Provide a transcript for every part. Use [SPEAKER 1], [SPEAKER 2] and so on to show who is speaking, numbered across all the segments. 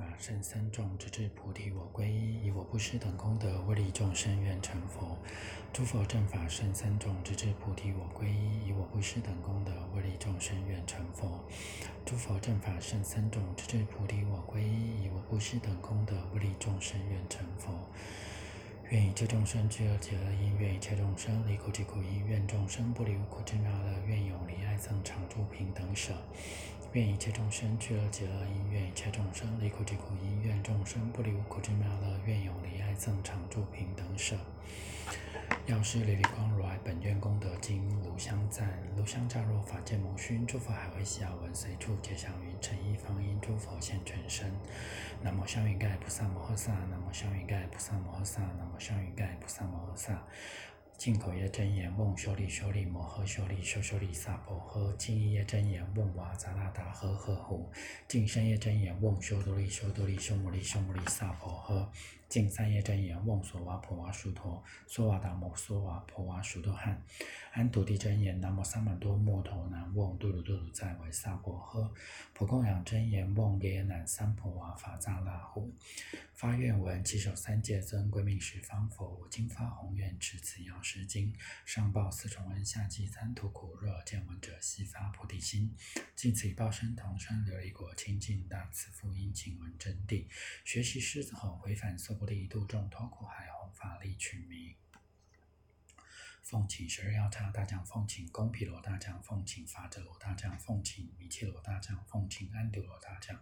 [SPEAKER 1] 法身三众，直至菩提我皈依。以我不施等功德，为利众生愿成佛。诸佛正法身三众，直至菩提我皈依。以我不施等功德，为利众生愿成佛。诸佛正法身三众，直至菩提我皈依。以我不施等功德，为利众生愿成佛。愿一切众生具有解乐因，愿一切众生离苦即苦因，愿众生不离苦之妙乐，愿永离爱憎常住平等舍。愿一切众生具有解乐因，愿一切众生离苦即苦因，愿众生不离无苦之妙乐，愿永离爱憎常住平等舍。药师琉璃光如来本愿功德经，炉香赞，炉香乍若法界摩熏，诸佛海会悉遥闻，随处结祥云，成一方因，诸佛现全身。南无香云盖菩萨摩诃萨，南无香云盖菩萨摩诃萨，南无香云盖菩萨摩诃萨。进口业真言：嗡修利修利摩诃修利修修利萨婆诃。净意业真言：嗡瓦扎那达诃诃呼。净身业真言：嗡修多利修多利修摩利修摩利萨婆诃。净三业真言：嗡索瓦婆瓦殊陀娑瓦达摩娑瓦婆瓦殊陀汉。安土地真言：南无萨满多摩陀南嗡嘟噜嘟噜在为萨婆诃。普供养真言：嗡耶南三婆瓦法扎那呼。发愿文：七首三界尊归命十方佛，我今发宏愿持此药师经，上报四重恩，下济三途苦。若见闻者，悉发菩提心。尽此一报身同生琉璃果，清净大慈父殷勤闻真谛。学习狮子吼，回返娑婆地，度众脱苦海，弘法力群名。奉请十二药叉大将，奉请宫毗罗大将，奉请法者罗大将，奉请弥切罗大将，奉请安丢罗大将，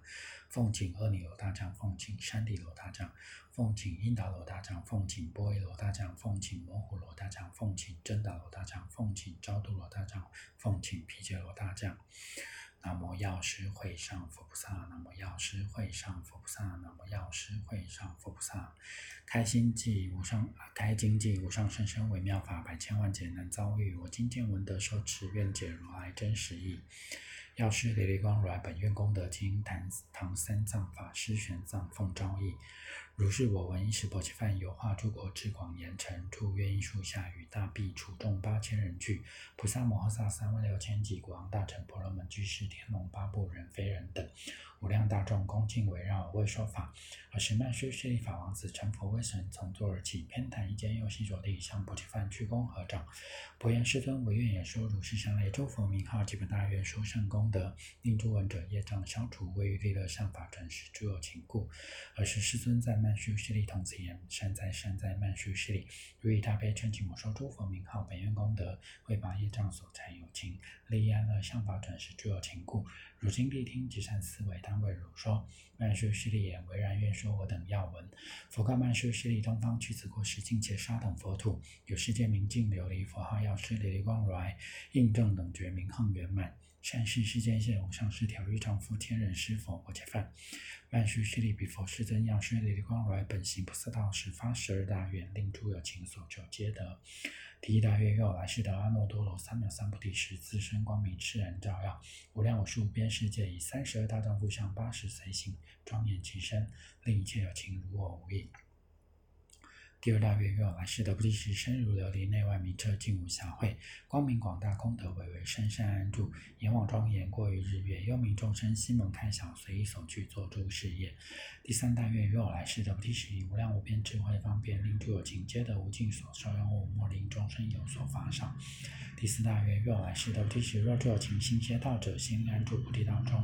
[SPEAKER 1] 奉请阿尼罗大将，奉请山地罗大将，奉请因达罗大将，奉请波耶罗大将，奉请摩诃罗大将，奉请真达罗大将，奉请昭度罗大将，奉请毗揭罗大将。南无药师会上佛菩萨，南无药师会上佛菩萨，南无药师会上佛菩萨。开心记无上，开经记无上甚深微妙法，百千万劫难遭遇。我今见闻得受持，愿解如来真实义。药师琉璃光如来本愿功德经，唐唐三藏法师玄奘奉诏译。如是我闻，一时薄伽梵有化诸国智广严城，住月因树下，与大比处众八千人俱，菩萨摩诃萨三万六千几，国王大臣婆罗门居士天龙八部人非人等，无量大众恭敬围绕为说法。尔时曼殊舍利法王子成佛威神，从座而起，偏袒一间右膝着地，向薄伽梵鞠躬合掌，伯言世尊，唯愿演说如是相类诸佛名号，及本大愿殊胜功德，令诸闻者业障消除，为于利乐善法转世诸有情故。尔时世尊在曼曼殊室利童子言：善哉善哉，曼殊室利！如以大悲称请我说诸佛名号，本愿功德，会拔业障所缠有情，利益安乐相法转世诸有情故。如今谛听，即善思维，当为汝说。曼殊室利言：唯然愿说我等要闻。佛告曼殊室利：东方去此国时，境界沙等佛土，有世界明镜琉璃佛号药师琉璃光如来，印证等觉名横圆满，善世世间现无上师调御丈夫天人师佛摩揭梵。曼殊室利比佛世尊药师琉璃光如来本行菩萨道十，发十二大愿，令诸有情所求皆得。第一大愿：愿我来世得阿耨多罗三藐三菩提时，自身光明炽然照耀，无量无数无边世界，以三十二大丈夫相，八十随行，庄严其身，令一切有情如我无异。第二大愿：若来世得菩提时，身如琉璃，内外明彻，净无瑕秽，光明广大，功德巍巍，深山安住，阎王庄严，过于日月，幽冥众生心门开晓，随意所去，做诸事业。第三大愿：若来世得菩提时，以无量无边智慧方便，令诸有情皆得无尽所受用物，莫令众生有所乏少。第四大愿：若来世得菩提时，若诸有情心皆道者，心安住菩提当中；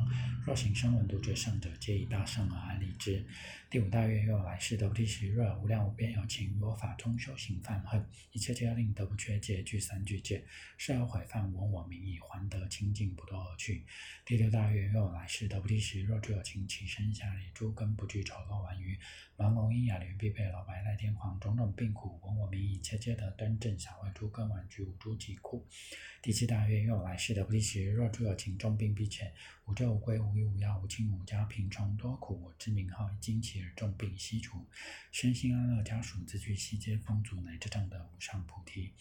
[SPEAKER 1] 若行声闻度觉圣者，皆以大圣而安立之。第五大愿：若来世得菩提时，若无量无边有情于我法中修行犯恨，一切皆令得不缺戒，具三具戒，是而毁犯闻我名已，还得清净不堕恶趣。第六大愿：若来世得菩提时，若诸有情其身下劣，诸根不具丑陋顽愚，盲聋喑哑驴狈狒老白赖天黄种种病苦，闻我名已，一切皆得端正小坏，诸根顽具无诸疾苦。第七大愿：若来世得菩提时，若诸有情重病必浅，无救无归，无依无药，无亲无家，贫穷多苦，我之名号经其而重病悉除，身心安乐，家属自具悉皆丰足，乃至证得无上菩提。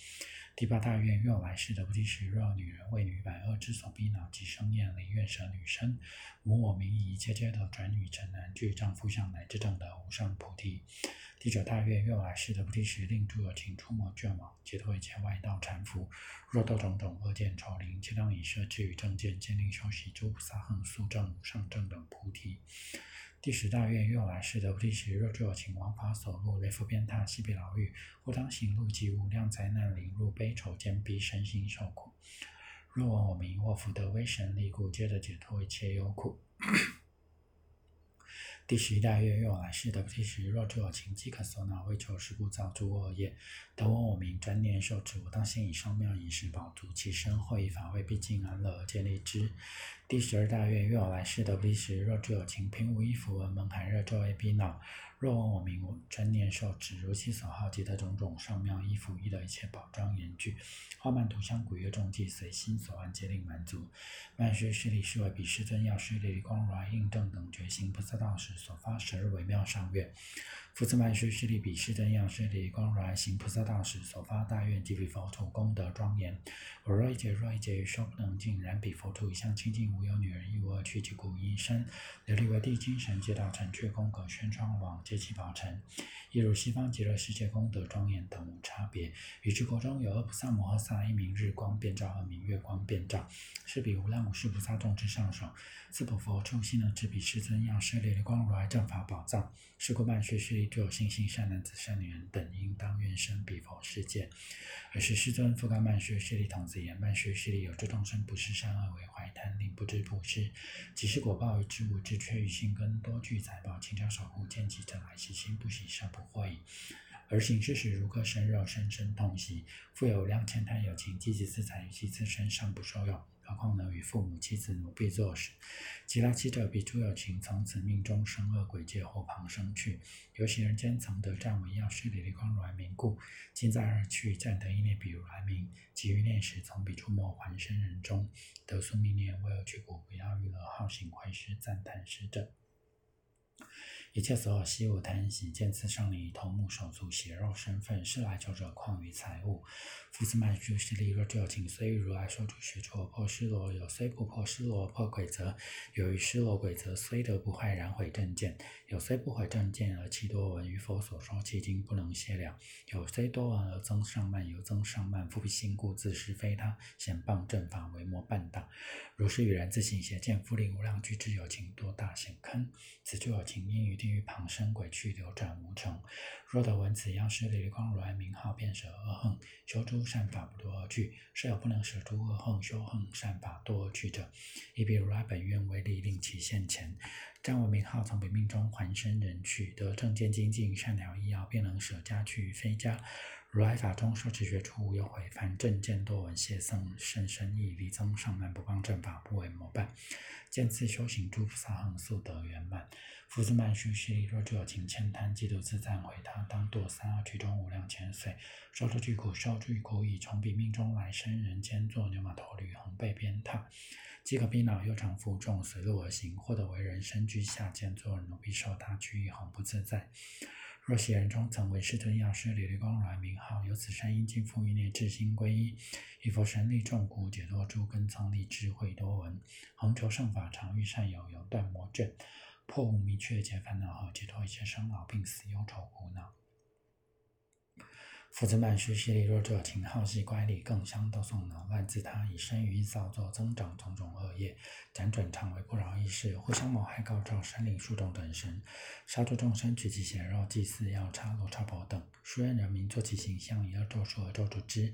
[SPEAKER 1] 第八大愿：若来世得菩提时，若女人为女百恶之所逼恼，及生厌离愿舍女身，无我名已，一切皆得转女成男，具丈夫相，乃至证得无上菩提。第九大愿：若来世得菩提时，令诸有情出没倦往，解脱一切外道缠缚。若斗种种恶见丑灵，皆当以摄至于正见，坚定修习诸菩萨行，速证无上正等菩提。第十大愿，愿来世的菩提时，若诸有情王法所入，雷覆鞭挞，西壁牢狱，或当行路及无量灾难临入，悲愁间逼，身心受苦。若闻我名，我福德威神力故，皆得解脱一切忧苦。第十一大愿，愿来世得菩提时，若诸有情饥渴所恼，为求食故造诸恶业，得闻我名，专念受持，我当先以上妙饮食饱足其身，后以法味毕竟安乐而建立之。第十二大愿，愿我来世得菩提时，若诸有情贫无衣服，闻门寒热，昼夜逼恼。若问我名，我成年受只，如其所好，皆得种种上妙衣服，衣的一切宝装严具，花曼图香古月众伎，随心所安，皆令满足。曼学势力是为彼世尊药师琉璃光如来印证等觉行菩萨道时所发十二微妙上愿。复次万学势力彼世尊样师琉璃光如来行菩萨道时所发大愿，即彼佛土功德庄严。我若一劫若一劫，说不能尽，然彼佛土一向清净，无有女人，亦无恶趣，其故一生琉璃为地精神，皆道成却功可宣传往。皆其宝成，亦如西方极乐世界功德庄严等无差别。与之国中有二菩萨摩诃萨，一名日光遍照，二名月光遍照，是彼无量无数菩萨众之上首。自普佛出心能持彼世尊样舍利的光如来正法宝藏。是故曼殊室利诸有信心善男子善女人等，应当愿生彼佛世界。而是世尊复告曼殊室利童子言：曼殊室利有诸众生不是善恶为怀贪，令不知布施，即是果报于知无知，缺于心根，多具财宝，轻巧守护，见其者来喜心不喜，善不惑矣。而行之时如割生肉，深深痛惜。富有量千贪有情，积极自财于其自身尚不受用。何况能与父母、妻子、奴婢作事？其他七者比诸有情，从此命中生恶鬼界，或旁生去。尤其人间曾得占为药师琉璃光如来名故，今在而去，暂得一念比如来名。即于念时，从彼出没还生人中，得宿命念，为有去故，不要娱乐好行坏事，赞叹施者。一切所有希物贪喜，见此上离头目手足血肉身份，是来求者况于财物。夫子曼殊室利，若有情虽欲如来说出学处破失罗，有虽不破失罗破鬼则，有于失罗鬼则虽得不坏然毁正见，有虽不毁正见而其多闻于佛所说其经不能歇了，有虽多闻而增上慢，由增上慢复心故自是非他，显谤正法为魔半大。如是与人自行邪见，复令无量具之有情多大险坑。此就有情因于地狱旁生鬼去流转无穷。若得闻此药师琉璃光如来名号，便舍恶恨，修诸善法不多恶趣。是有不能舍诸恶恨，修恨善法多恶趣者，以彼如来本愿为力，令其现前。占我名号，从彼命中还生人去，得正见精进，善了医药，便能舍家去非家。如来法中受持学处无有悔，凡正见多闻谢僧，甚深意力增上慢，不光正法，不为魔伴。见次修行诸菩萨恒速得圆满。夫子曼殊室利，若诸有情千贪，嫉妒自赞毁他，当堕三恶趣中无量千岁，受诸巨苦，受诸苦以从彼命中来生人间，作牛马头驴，横被鞭挞，饥渴逼恼，又常负重，随路而行，或得为人身居下贱，作奴婢受他，居亦恒不自在。若昔人中曾为世尊药师琉璃光如来名号，由此善因，今复一念至心皈依，以佛神力众苦，解脱诸根聪力智慧多闻，恒求圣法，常遇善友，有断魔卷。破无明确解烦恼后，解脱一切生老病死忧愁苦恼。夫子曼殊室利，若者情好习乖戾，更相斗诵恼乱自他，以身语意造作，增长种种恶业，辗转常为不饶益事，互相谋害，告召山林树洞等神，杀诸众生，取其血肉，祭祀药叉、罗刹婆等，书人人民，作其形象，以恶咒术而咒诅之。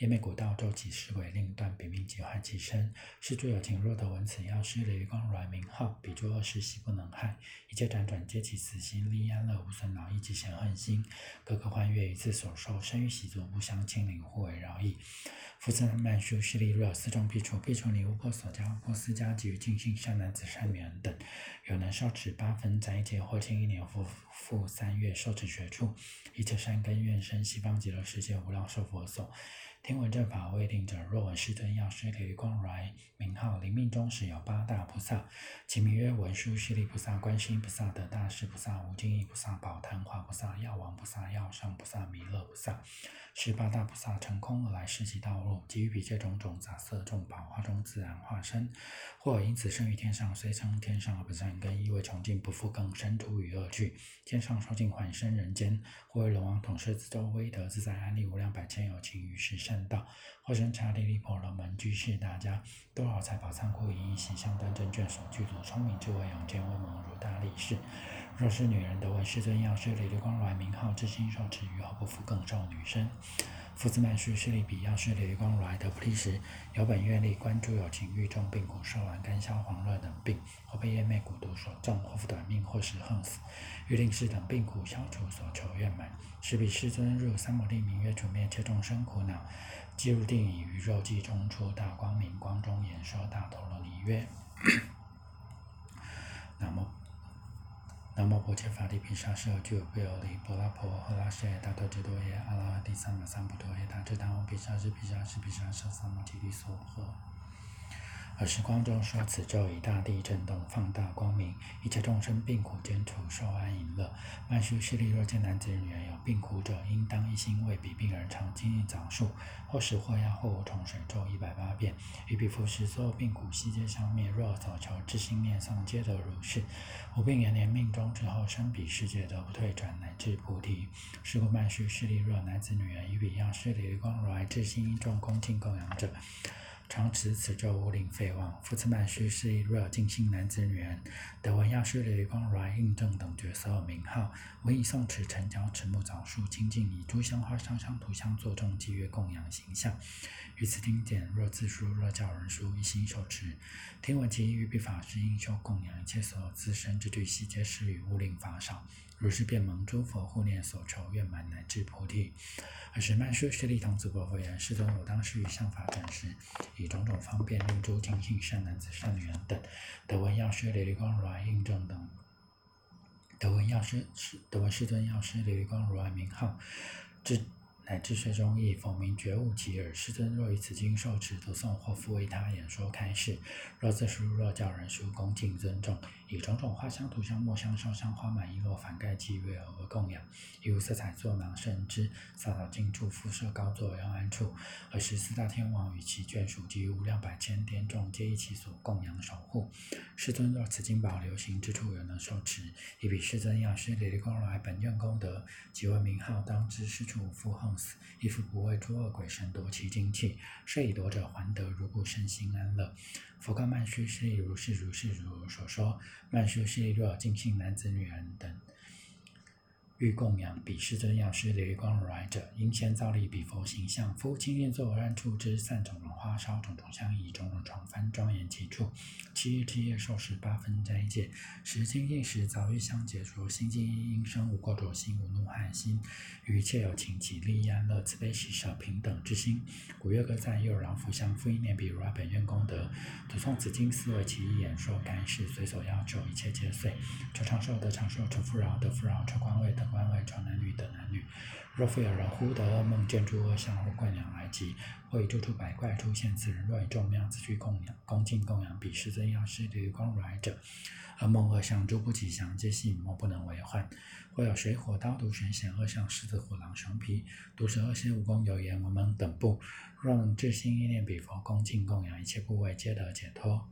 [SPEAKER 1] 夜灭古道，咒其尸鬼，令断彼命，及坏其身。是诸有情，若得闻此药师琉璃光如来名号，彼诸恶事悉不能害。一切辗转，皆起此心，利安乐，无损恼，亦及嫌恨心。各个欢悦，于自所受，生于喜足，不相亲邻，互为饶益。夫子曼殊室利，若四众必处，必处离无破所家，或私家，及于尽心善男子、善女人等，有能受持八分，在一劫或近一年，复复三月，受持学处，一切善根愿生西方极乐世界无量寿佛所。听闻正法未定者，若闻世尊药师琉璃光如来名号，临命终时有八大菩萨，其名曰文殊师利菩萨、观世音菩萨、得大士菩萨、无尽意菩萨、宝昙华菩萨、药王菩萨、药上菩萨、弥勒菩萨。是八大菩萨乘空而来，示其道路，给予彼界种种杂色众宝花中自然化身，或因此生于天上，虽称天上而不善根，亦为穷尽不复更生，诸于恶趣。天上受尽还生人间，或为龙王统摄四周，威德自在安利无量百千有情于世上。正道，或生查理利婆罗门居士大家，多少财宝仓库盈盈形象端正，眷属具足，聪明智慧勇健威猛如大力士。若是女人得闻世尊药师琉璃光如来名号，至心受持，于何不复更受女身。夫斯曼须势力比药师琉璃光如来得菩提时，有本愿力关注有情欲重病苦，受完肝消黄热等病，或被夜魅蛊毒所中，或复短命，或是横死，欲令是等病苦消除，所求愿满。是比世尊入三摩地，名曰除灭切众生苦恼。即入定已，于肉髻中出大光明，光中演说大陀罗尼曰：南无。南无婆伽伐帝毗沙舍俱波罗离波拉婆诃拉舍大多智多耶阿拉哈帝萨玛三菩多耶大智达摩，比沙是比沙是比沙舍三摩提利娑诃。而时光中说此咒以大地震动，放大光明，一切众生病苦减除，受安隐乐。曼殊室利若见男子女人有病苦者，应当一心为彼病人常精进早述，或食或药或无虫水咒一百八遍，与彼服食，所有病苦悉皆消灭。若早求至心念诵，皆得如是。无病延年命中之后生彼世界，得不退转，乃至菩提。是故曼殊室利若男子女人于彼药师琉璃光如来至心一众恭敬供养者。常持此咒无灵废妄，复次曼须是一若尽心男子女人，得闻药师琉璃光如来印证等角色名号，闻以诵持成教持木枣树清净，以诸香花香香涂香作众祭月供养形象。于此经典若自书若教人书，一心受持。听闻其于彼法师应修供养一切所有自身之具，细节施与无灵法少。如是便蒙诸佛护念所求愿满，乃至菩提。尔时曼殊师利童子国佛言：世尊，我当时于相法转时，以种种方便，令诸精信善男子、善女人等，得闻药师琉璃光如来印证等，得闻药师得闻世尊药师琉璃光如来名号，至。乃至水中亦否明觉悟其耳。师尊若于此经受持读诵，或复为他演说开示，若自书若教人书，恭敬尊重，以种种花香、涂香、墨香、烧香、花满璎珞反盖祭月而供养，以无色彩作囊盛之，洒扫净处，敷设高座要安处。而十四大天王与其眷属及无量百千天众，皆一其所供养守护。师尊若此经宝流行之处有能受持，以彼师尊药师琉璃光来本愿功德，即为名号，当知是处复亦复不为诸恶鬼神夺其精气，是以夺者还得如故身心安乐。佛告曼殊是以如是如是如所说。曼殊是以若尽信男子女人等。欲供养彼世尊药师琉璃光如来者，应先造立彼佛形象。夫清净作而处之，散种种花烧种种香，以种种床幡庄严其处。七日七夜受持八分斋戒，时清净时早欲相解除，心净应生无过着心，无怒害心，与一切有情起利益安乐慈悲喜舍平等之心。古月歌赞又让福相复一念彼如来本愿功德，读诵此经思维其意演说开示，随所要求一切皆遂。求长寿得长寿，求富饶得富饶，求官位得。关外传男女的男女，若复有人忽得噩梦，见诸恶相或怪鸟来集，或以诸处百怪出现，此人若以众量自去供养、恭敬供养彼世尊药师琉璃光如来者，而梦恶相诸不吉祥，皆悉莫不能为患；或有水火刀毒神险恶相，狮子虎狼熊皮毒蛇恶蝎蜈蚣有眼文门等部，若能至心意念彼佛，恭敬供养，一切部位皆得解脱。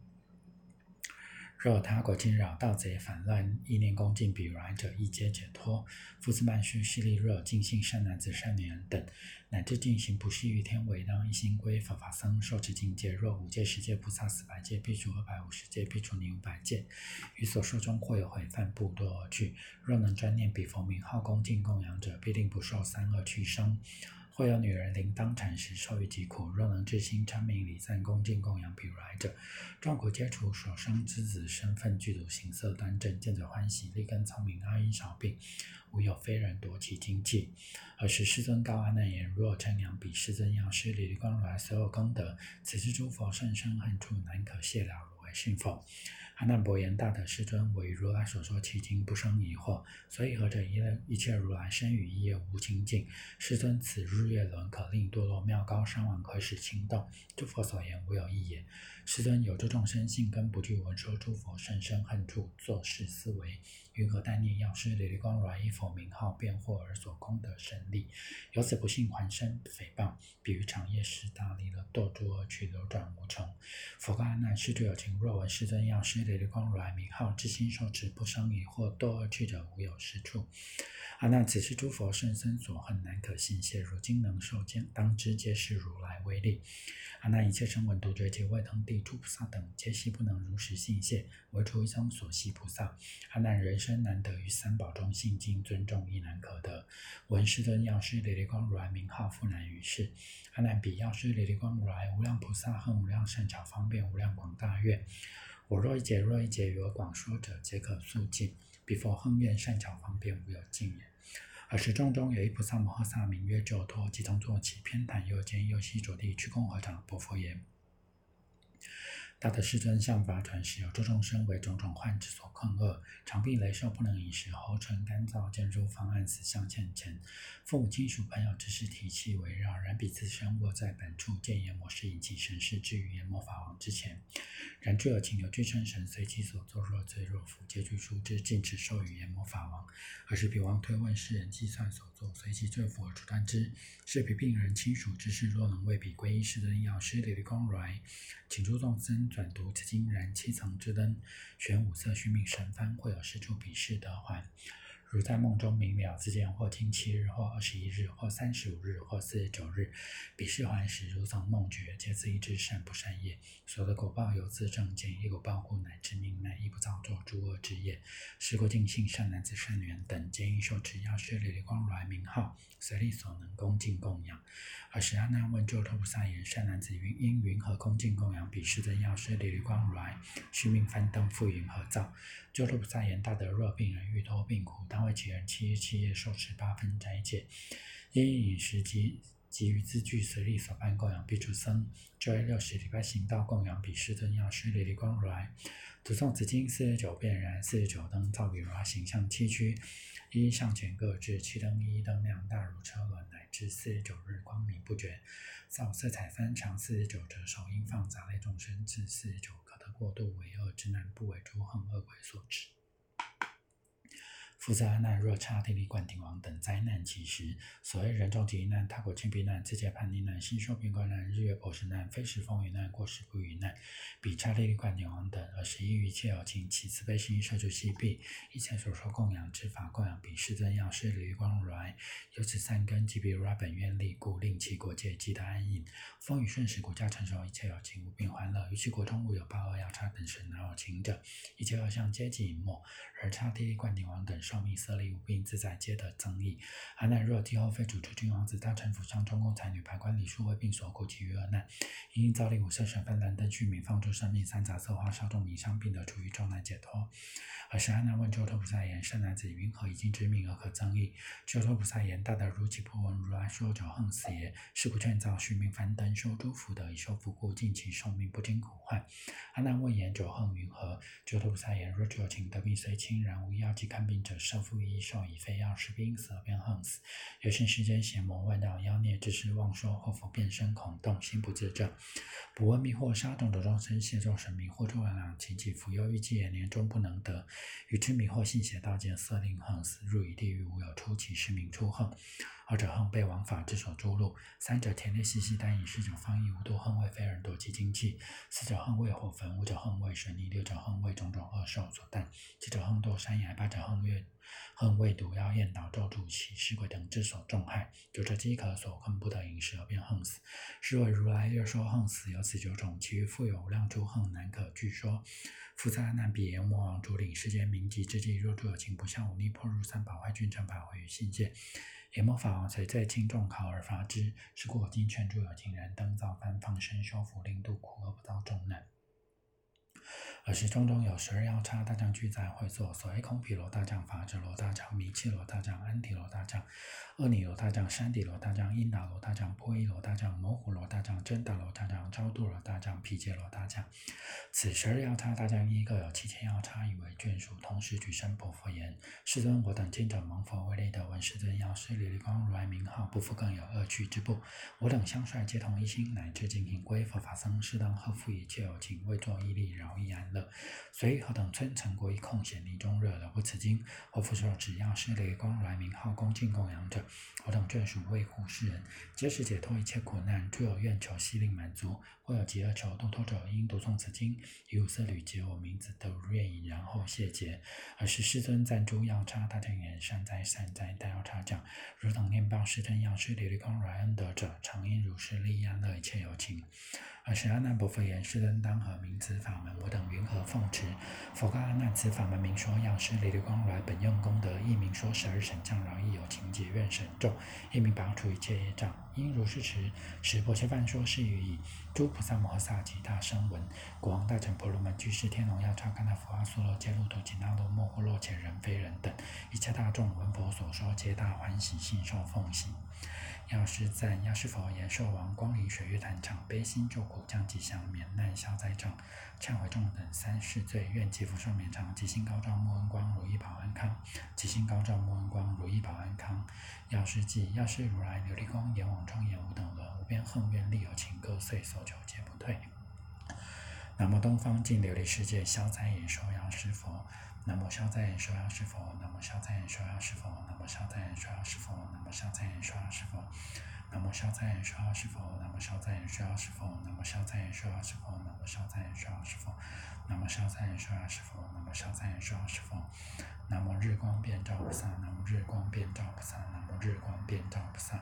[SPEAKER 1] 若他国惊扰、盗贼反乱、意念恭敬彼如来者，亦皆解脱。夫子曼殊势利若尽信善男子、善女人等，乃至进行不施于天为当一心归佛法僧，受持境界。若五戒、十戒、菩萨四百戒，必除二百五十戒，必除尼五百戒。于所说中或有毁犯，不多而去。若能专念彼佛名号，恭敬供养者，必定不受三恶趣生。或有女人临当产时受于疾苦，若能至心称名礼赞恭敬供养彼如来者，众苦皆除，所生之子身份具足，形色端正，见者欢喜，立根聪明，阿因少病，无有非人夺其精气。尔时世尊告阿难言：若称扬彼世尊药师琉璃光如来所有功德，此之诸佛甚深恨处，难可谢了，如为信否？阿难伯言：大德世尊，我于如来所说其经不生疑惑，所以何者一一切如来生于一夜无清净。世尊，此日月轮可令堕落妙高山王，可使轻动。诸佛所言无有异也。世尊有诸众生性根不具，闻说诸佛甚深恨处，作是思维：云何但念药师琉璃光如来依佛名号辩惑而所功德胜利？由此不信还生诽谤，比喻长夜时大力了堕诸恶趣，流转无穷。佛告阿难：世诸有情，若闻世尊药师琉璃光如来名号，至心受持，不生疑惑，堕恶趣者无有是处。阿难，此是诸佛甚深所恨，难可信谢。如今能受见，当知皆是如来威力。阿难，一切声闻独觉及位登地诸菩萨等，皆悉不能如实信谢，唯除一宗所系菩萨。阿难，人生生难得于三宝中信敬尊重，亦难可得。闻世尊药师琉璃光如来名号，复难于世。阿难，比药师琉璃光如来无量菩萨恨无量善巧方便无量广大愿。我若一解若一解，于我广说者，皆可速尽。彼佛恒愿善巧方便，无有尽也。尔时众中有一菩萨摩诃萨，名曰救脱，即从坐起，偏袒右肩，右膝着地，屈躬合掌，薄佛言：他的世尊向法传世，有诸众生为种种患之所困厄，长病雷受，不能饮食，喉唇干燥，见诸方案死相欠前，父母亲属朋友之事提气围绕，然彼自身卧在本处，见阎魔是引起神事至于阎魔法王之前。然诸有情有具身神，随其所作若罪若福，皆具书之，尽止授予阎魔法王。而是彼王推问世人计算所作，随其罪福而处断之。是彼病人亲属之事，若能为彼皈依世尊药师琉璃光如来，请诸众生转读此经，燃七层之灯，玄五色须弥神幡，或有是处彼事得还。如在梦中明了，自见或听七日，或二十一日，或三十五日，或四十九日，彼时还时，如从梦觉，皆自一知善不善也，所得果报由自正见，亦果报故乃至命乃亦不造作诸恶之业。是过尽信善男子善女人等，皆应受持药师琉璃光如来名号，随力所能恭敬供养。尔时阿难问鸠陀菩萨言：善男子云因云何恭敬供养彼世尊药师琉璃光如来？须命翻灯复云何造？鸠陀菩萨言：大德若病人欲脱病苦，当为其人七日七夜受持八分斋戒，因饮食及及于自具随力所办供养必出僧。昼夜六时礼拜行道供养彼世尊药师琉璃光如来。读诵此经四十九遍，然四十九灯，造比如来形象七躯，一向前各置七灯，一灯亮大如车轮，乃至四十九日光明不绝。造色彩翻长四十九折，手应放杂类众生，至四十九可得过度为恶之难，不为诸横恶鬼所知。复在阿难若刹帝利冠顶王等灾难起时，所谓人众极难、他国千避难、自界叛逆难、心受变怪难、日月婆食难、非时风雨难、过时不雨难，比刹帝利冠顶王等，而是因于一切有情，其慈悲心摄住悉毕，一切所说供养之法，供养彼世尊药师琉璃光如来，由此三根即彼如来本愿力，故令其国界即得安隐，风雨顺时，国家成熟，一切有情无病欢乐。于其国中无有暴恶要差等神难有情者，一切恶相皆尽隐没，而刹帝利冠顶王等。寿命色力无病自在，皆得增益。阿难若帝后非主出君王子大臣府上中宫才女排官礼数为病所苦及于恶难，因造令五色神幡燃灯具名放诸生命三杂色花烧众名香，并得处于众难解脱。而是阿难问鸠陀菩萨言：善男子云何以尽之命而可增益？鸠陀菩萨言：大德如其不闻如来说者横死也。是不劝造须命幡灯修诸福德，以修福故尽其寿命不经苦患。阿难问言：者横云何？鸠陀菩萨言：若有情得病虽轻，然无药及看病者。生复一受以非药食病死而便横死，有生世间邪魔外道妖孽之事妄说，或否变身恐动，心不自正，不问迷惑杀众者众生，谢众神明，或诸魍魉情起伏忧郁，积年终不能得，与之迷惑信邪道见色令横死，入于地狱无有出其实名出横。二者横被王法之所诛戮，三者田猎嬉戏单以，四者方逸无度，横为非人夺其精气，四者横为火焚，五者横为水逆，六者横为种种恶兽所啖，七者横堕山崖，八者横越恨为毒妖焰导咒助其尸鬼等之所重害，九者饥渴所困，不得饮食而便横死。是为如来又说横死有此九种，其余复有无量诸横难可具说。复在难彼阎魔王主领世间名籍之际，若诸有情不向忤逆破入三宝坏君臣法回于信界。阎魔法王随在轻重考而罚之，是故今劝诸有情人登造幡放生修福令度苦而不遭重难。而是中中有十二要叉大将俱在会所，所谓空毗罗大将、法者罗大将、弥契罗大将、安提罗大将、厄尼罗大将、山底罗大将、因达罗大将、波伊罗大将、摩胡罗大将、真达罗大将、超度罗大将、毗杰罗大将。此十二要叉大将一各有七千要叉以为眷属，同时举身薄佛言：世尊，我等今者蒙佛为力的闻世尊药师琉璃光如来名号，不复更有恶趣之怖。我等相率皆同一心，乃至精行归佛法僧，适当呵护一切有情，为作义利，饶益安乐。随何等村城国一空闲泥中热了不此经。我复说，只要是雷光来名号恭敬供养者，我等眷属为护世人，皆是解脱一切苦难，诸有愿求悉令满足。或有疾恶求度脱者，应读诵此经，以五色缕结我名字，得如愿饮，然后谢结。而是世尊赞诸药叉大将言：善哉善哉，大药叉将，如同念报师尊药师琉璃光如来恩德者，常因如是利益安乐一切有情。而是阿难不复言：师尊当何名此法门？我等云何奉持？佛告阿难：此法门名说药师琉璃光如来本用功德，亦名说十二神将饶益有情解愿神咒，亦名拔除一切业障。因如是持，十婆切饭说是与。诸菩萨摩诃萨及大声闻，国王大臣婆罗门居士天龙要叉看那佛阿苏罗揭露土紧那罗摩诃洛且人非人等一切大众闻佛所说，皆大欢喜，信受奉行。药师赞，药师佛言：寿王光临水月坛场，悲心救苦，降吉祥，免难消灾障，忏悔众等三世罪，愿祈福寿绵长，吉星高照，莫恩光，如意保安康。吉星高照，莫恩光，如意保安康。药师记，药师如来琉璃光，阎王庄严无等伦，无边恨怨力有情各遂，所求皆不退。南无东方净琉璃世界消灾延寿药师佛。南无消灾延寿药师佛。南无消灾延寿药师佛。南无消灾延寿药师佛。南无消灾延寿药师佛。南无消灾延寿药师佛。南无消灾延寿药师佛。南无消灾延寿药师佛。南无消灾延寿药师佛。南无消灾延寿药师佛。南无消灾延寿药师佛。南无日光遍照菩萨。南无日光遍照菩萨。南无日光遍照菩萨。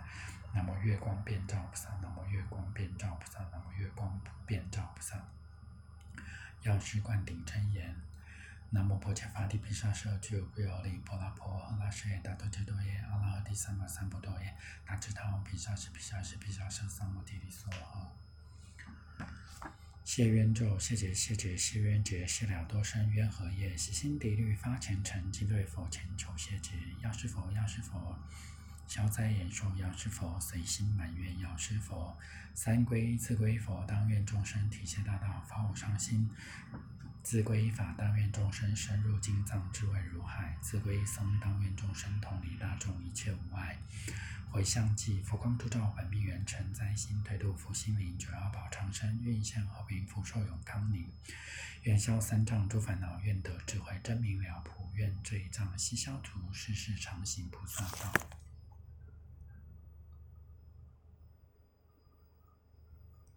[SPEAKER 1] 南无月光遍照菩萨。南无月光遍照菩萨。南无月光遍照菩萨。药师灌顶真言。南无婆伽伐帝毗沙舍俱胝波利波拉婆诃那舍耶达多杰多耶阿拉哈帝三藐三菩提耶那智他王毗沙舍毗沙舍毗沙舍三摩地利娑诃。谢冤咒，谢结谢结谢冤结，谢了多生冤和业，洗心涤虑发虔诚，即对佛前求谢结。药师佛，药师佛，消灾延寿药师佛，随心满愿药师佛，三归自归佛，当愿众生体谢大道，发无上心。自归依法，当愿众生深入经藏，智慧如海；自归依僧，当愿众生同理大众，一切无碍。回向记，佛光普照，本命圆成，在心推度福心灵，九要宝长生，愿现和平，福寿永康宁。愿消三障诸烦恼，愿得智慧真明了，普愿罪障悉消除，世世常行菩萨道。